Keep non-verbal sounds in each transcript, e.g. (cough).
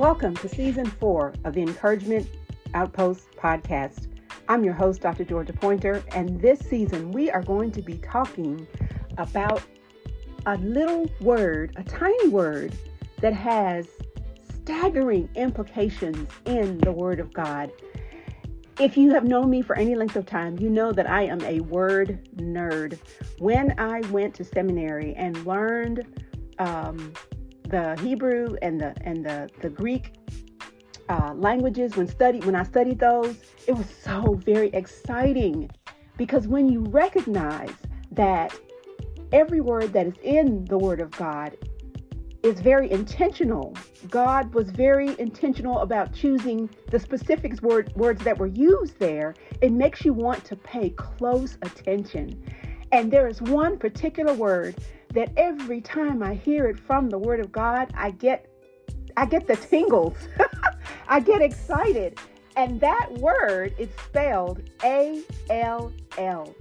Welcome to season four of the Encouragement Outpost podcast. I'm your host, Dr. Georgia Pointer, and this season we are going to be talking about a little word, a tiny word that has staggering implications in the Word of God. If you have known me for any length of time, you know that I am a word nerd. When I went to seminary and learned um, the Hebrew and the and the the Greek uh, languages when studied when I studied those, it was so very exciting because when you recognize that every word that is in the Word of God is very intentional. God was very intentional about choosing the specific word, words that were used there. It makes you want to pay close attention. And there is one particular word that every time I hear it from the word of God, I get I get the tingles. (laughs) I get excited. And that word is spelled A L L.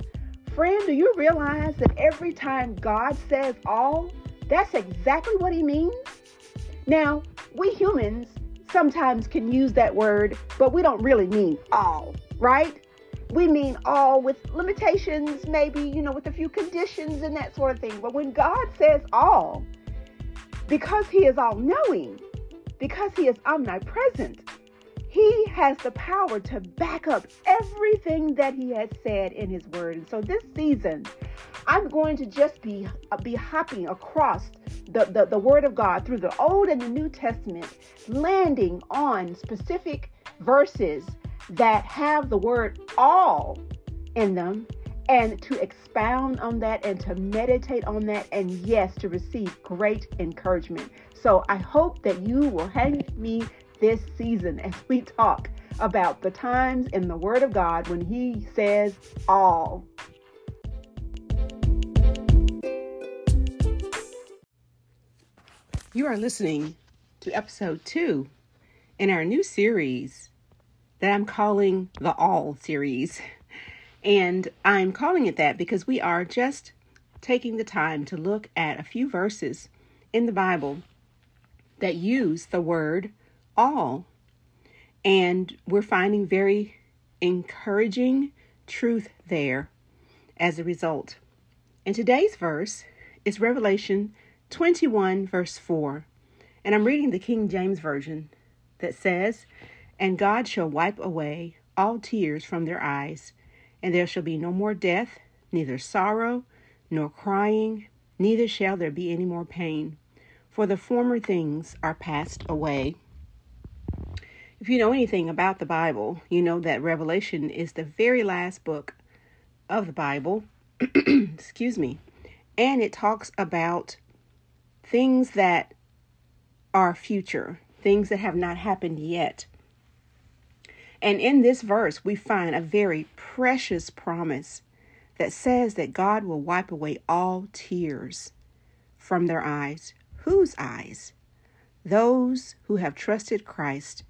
Friend, do you realize that every time God says all, that's exactly what he means? Now, we humans sometimes can use that word, but we don't really mean all, right? We mean all with limitations, maybe, you know, with a few conditions and that sort of thing. But when God says all, because He is all knowing, because He is omnipresent, He has the power to back up everything that He has said in His Word. And so this season, I'm going to just be, be hopping across the, the, the Word of God through the Old and the New Testament, landing on specific verses that have the word all in them and to expound on that and to meditate on that and yes to receive great encouragement. So i hope that you will hang with me this season as we talk about the times in the word of god when he says all. You are listening to episode two in our new series that I'm calling the All series. And I'm calling it that because we are just taking the time to look at a few verses in the Bible that use the word all. And we're finding very encouraging truth there as a result. And today's verse is Revelation 21, verse 4. And I'm reading the King James Version that says, and God shall wipe away all tears from their eyes, and there shall be no more death, neither sorrow, nor crying, neither shall there be any more pain, for the former things are passed away. If you know anything about the Bible, you know that Revelation is the very last book of the Bible. (clears throat) Excuse me. And it talks about things that are future, things that have not happened yet. And in this verse, we find a very precious promise that says that God will wipe away all tears from their eyes. Whose eyes? Those who have trusted Christ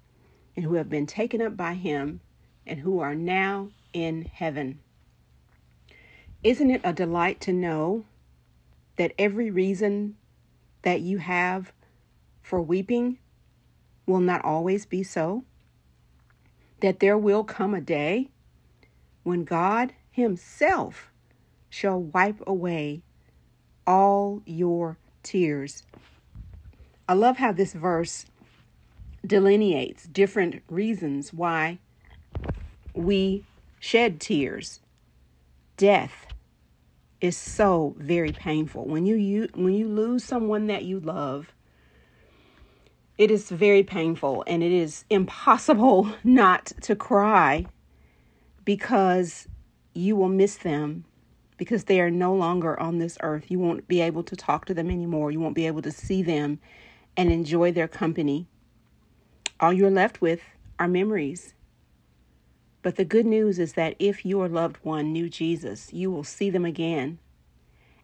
and who have been taken up by Him and who are now in heaven. Isn't it a delight to know that every reason that you have for weeping will not always be so? That there will come a day when God Himself shall wipe away all your tears. I love how this verse delineates different reasons why we shed tears. Death is so very painful. When you, you when you lose someone that you love, it is very painful and it is impossible (laughs) not to cry because you will miss them because they are no longer on this earth. You won't be able to talk to them anymore. You won't be able to see them and enjoy their company. All you're left with are memories. But the good news is that if your loved one knew Jesus, you will see them again.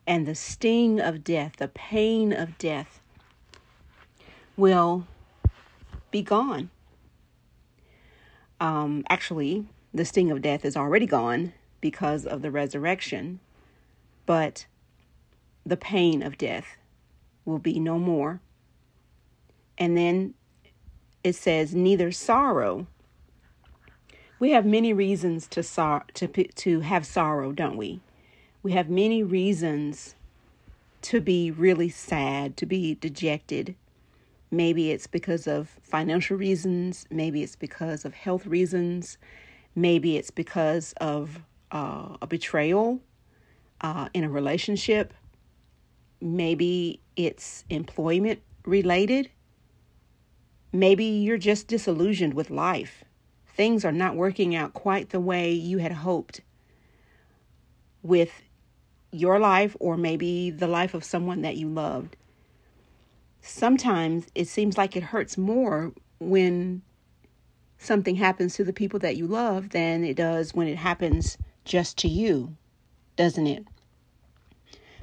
And the sting of death, the pain of death, will be gone. Um, actually, the sting of death is already gone because of the resurrection, but the pain of death will be no more. And then it says, neither sorrow. We have many reasons to, sor- to, to have sorrow, don't we? We have many reasons to be really sad, to be dejected. Maybe it's because of financial reasons, maybe it's because of health reasons, maybe it's because of uh, a betrayal uh, in a relationship, maybe it's employment related, maybe you're just disillusioned with life. Things are not working out quite the way you had hoped with your life or maybe the life of someone that you loved. Sometimes it seems like it hurts more when something happens to the people that you love than it does when it happens just to you, doesn't it?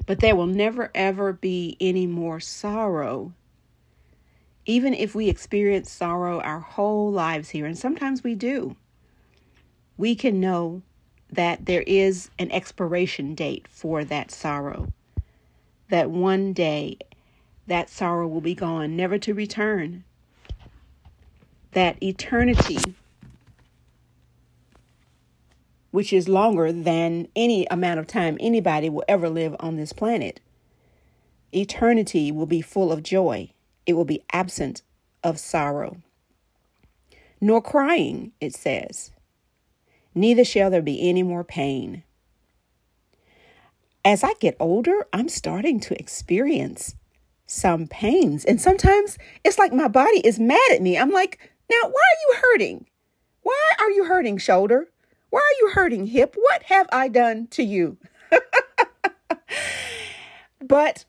But there will never ever be any more sorrow. Even if we experience sorrow our whole lives here, and sometimes we do, we can know that there is an expiration date for that sorrow. That one day that sorrow will be gone, never to return. That eternity, which is longer than any amount of time anybody will ever live on this planet, eternity will be full of joy. It will be absent of sorrow. Nor crying, it says neither shall there be any more pain. As I get older, I'm starting to experience some pains. And sometimes it's like my body is mad at me. I'm like, now, why are you hurting? Why are you hurting, shoulder? Why are you hurting, hip? What have I done to you? (laughs) but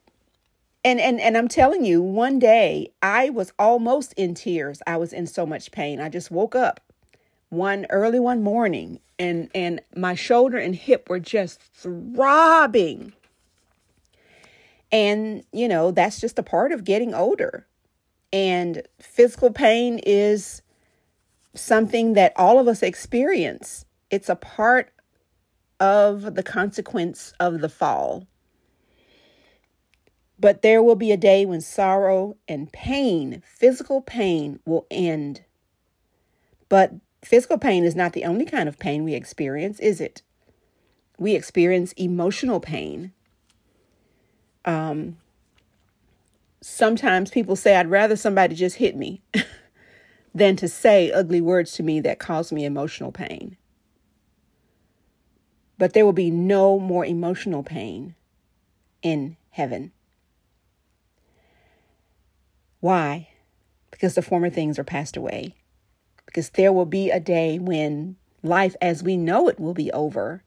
and and and I'm telling you, one day I was almost in tears. I was in so much pain. I just woke up one early one morning and and my shoulder and hip were just throbbing and you know that's just a part of getting older and physical pain is something that all of us experience it's a part of the consequence of the fall but there will be a day when sorrow and pain physical pain will end but Physical pain is not the only kind of pain we experience, is it? We experience emotional pain. Um, sometimes people say, I'd rather somebody just hit me (laughs) than to say ugly words to me that cause me emotional pain. But there will be no more emotional pain in heaven. Why? Because the former things are passed away because there will be a day when life as we know it will be over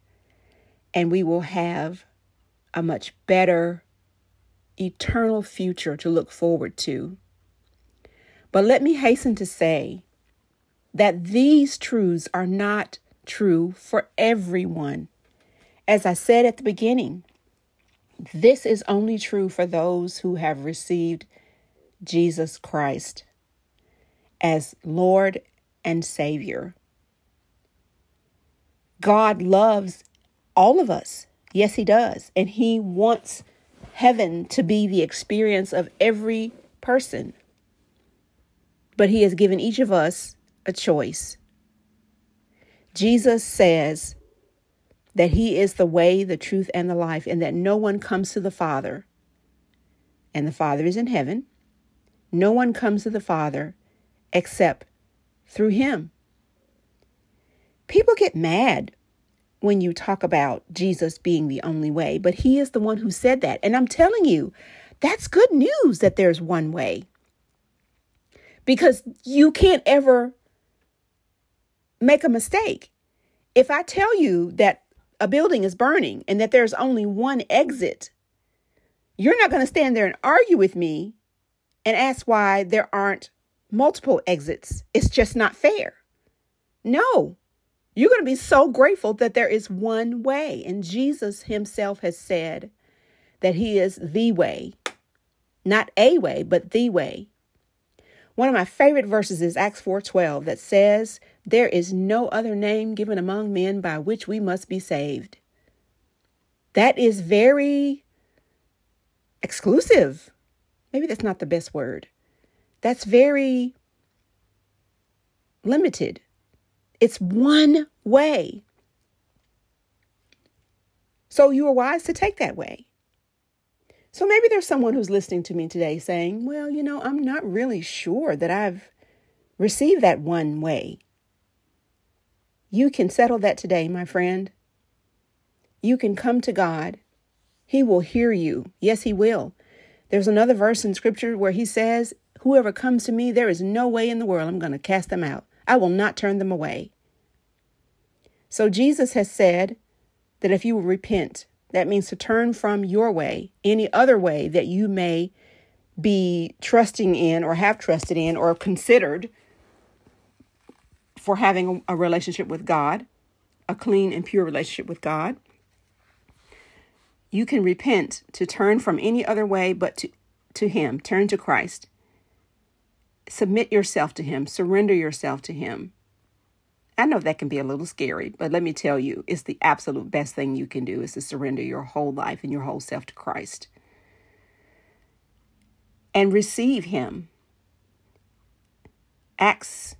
and we will have a much better eternal future to look forward to. But let me hasten to say that these truths are not true for everyone. As I said at the beginning, this is only true for those who have received Jesus Christ as Lord and Savior. God loves all of us. Yes, He does. And He wants heaven to be the experience of every person. But He has given each of us a choice. Jesus says that He is the way, the truth, and the life, and that no one comes to the Father, and the Father is in heaven. No one comes to the Father except through him. People get mad when you talk about Jesus being the only way, but he is the one who said that. And I'm telling you, that's good news that there's one way. Because you can't ever make a mistake. If I tell you that a building is burning and that there's only one exit, you're not going to stand there and argue with me and ask why there aren't multiple exits. It's just not fair. No, you're going to be so grateful that there is one way. And Jesus himself has said that he is the way, not a way, but the way. One of my favorite verses is Acts 4:12 that says, "There is no other name given among men by which we must be saved." That is very exclusive. Maybe that's not the best word that's very limited. It's one way. So you are wise to take that way. So maybe there's someone who's listening to me today saying, well, you know, I'm not really sure that I've received that one way. You can settle that today, my friend. You can come to God. He will hear you. Yes, He will. There's another verse in Scripture where He says, Whoever comes to me, there is no way in the world I'm going to cast them out. I will not turn them away. So Jesus has said that if you will repent, that means to turn from your way, any other way that you may be trusting in or have trusted in or considered for having a relationship with God, a clean and pure relationship with God. You can repent to turn from any other way but to, to Him, turn to Christ. Submit yourself to Him, surrender yourself to Him. I know that can be a little scary, but let me tell you, it's the absolute best thing you can do is to surrender your whole life and your whole self to Christ. And receive Him. Acts,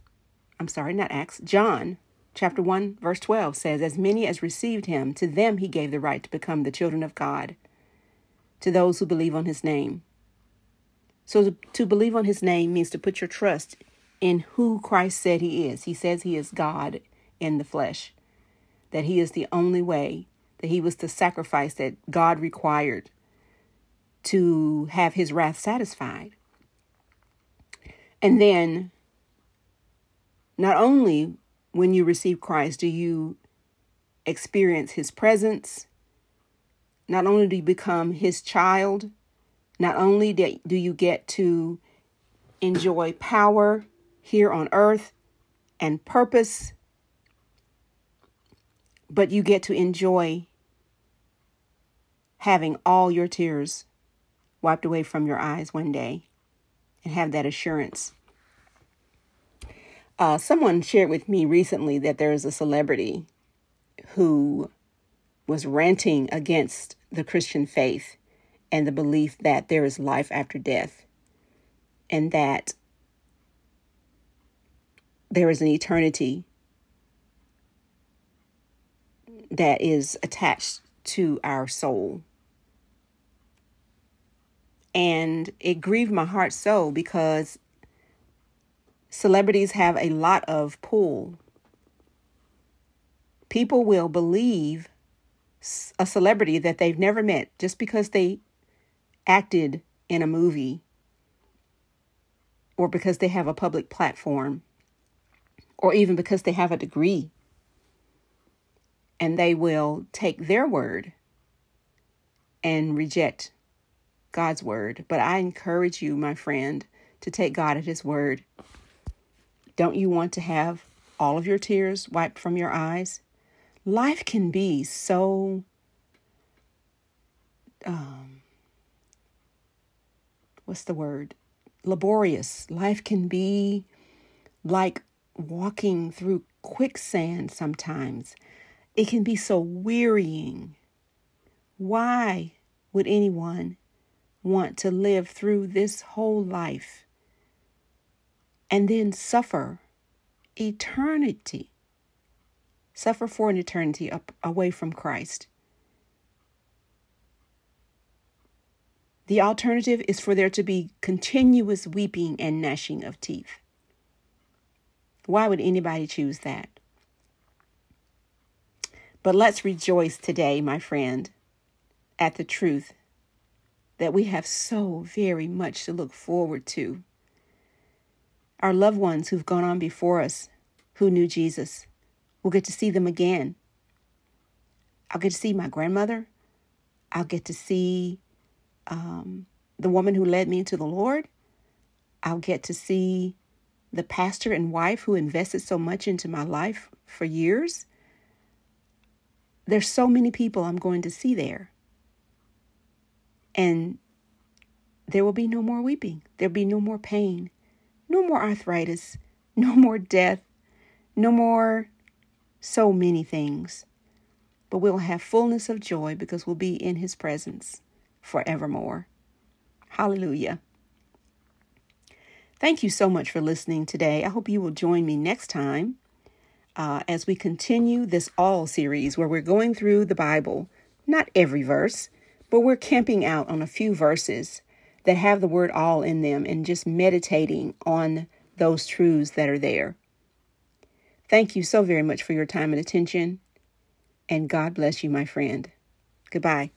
I'm sorry, not Acts, John chapter 1, verse 12 says, As many as received Him, to them He gave the right to become the children of God, to those who believe on His name. So to believe on His name means to put your trust in who Christ said he is. He says he is God in the flesh, that he is the only way, that he was the sacrifice that God required to have his wrath satisfied. And then, not only when you receive Christ do you experience his presence, not only do you become his child, not only do you get to enjoy power here on earth and purpose, but you get to enjoy having all your tears wiped away from your eyes one day and have that assurance. Uh, someone shared with me recently that there is a celebrity who was ranting against the Christian faith and the belief that there is life after death and that there is an eternity that is attached to our soul. And it grieved my heart so because celebrities have a lot of pull. People will believe a celebrity that they've never met just because they acted in a movie or because they have a public platform or even because they have a degree. And they will take their word and reject God's word. But I encourage you, my friend, to take God at His word. Don't you want to have all of your tears wiped from your eyes? Life can be so um, what's the word? Laborious. Life can be like walking through quicksand sometimes. It can be so wearying. Why would anyone want to live through this whole life and then suffer eternity? Suffer for an eternity up, away from Christ. The alternative is for there to be continuous weeping and gnashing of teeth. Why would anybody choose that? But let's rejoice today, my friend, at the truth that we have so very much to look forward to. Our loved ones who've gone on before us, who knew Jesus, we'll get to see them again. I'll get to see my grandmother. I'll get to see um, the woman who led me to the Lord. I'll get to see the pastor and wife who invested so much into my life for years. There's so many people I'm going to see there. And there will be no more weeping. There'll be no more pain, no more arthritis, (laughs) no more death, no more so many things. But we'll have fullness of joy because we'll be in his presence forevermore. Hallelujah. Thank you so much for listening today. I hope you will join me next time uh, as we continue this All series where we're going through the Bible, not every verse, but we're camping out on a few verses that have the word all in them and just meditating on those truths that are there. Thank you so very much for your time and attention, and God bless you, my friend. Goodbye.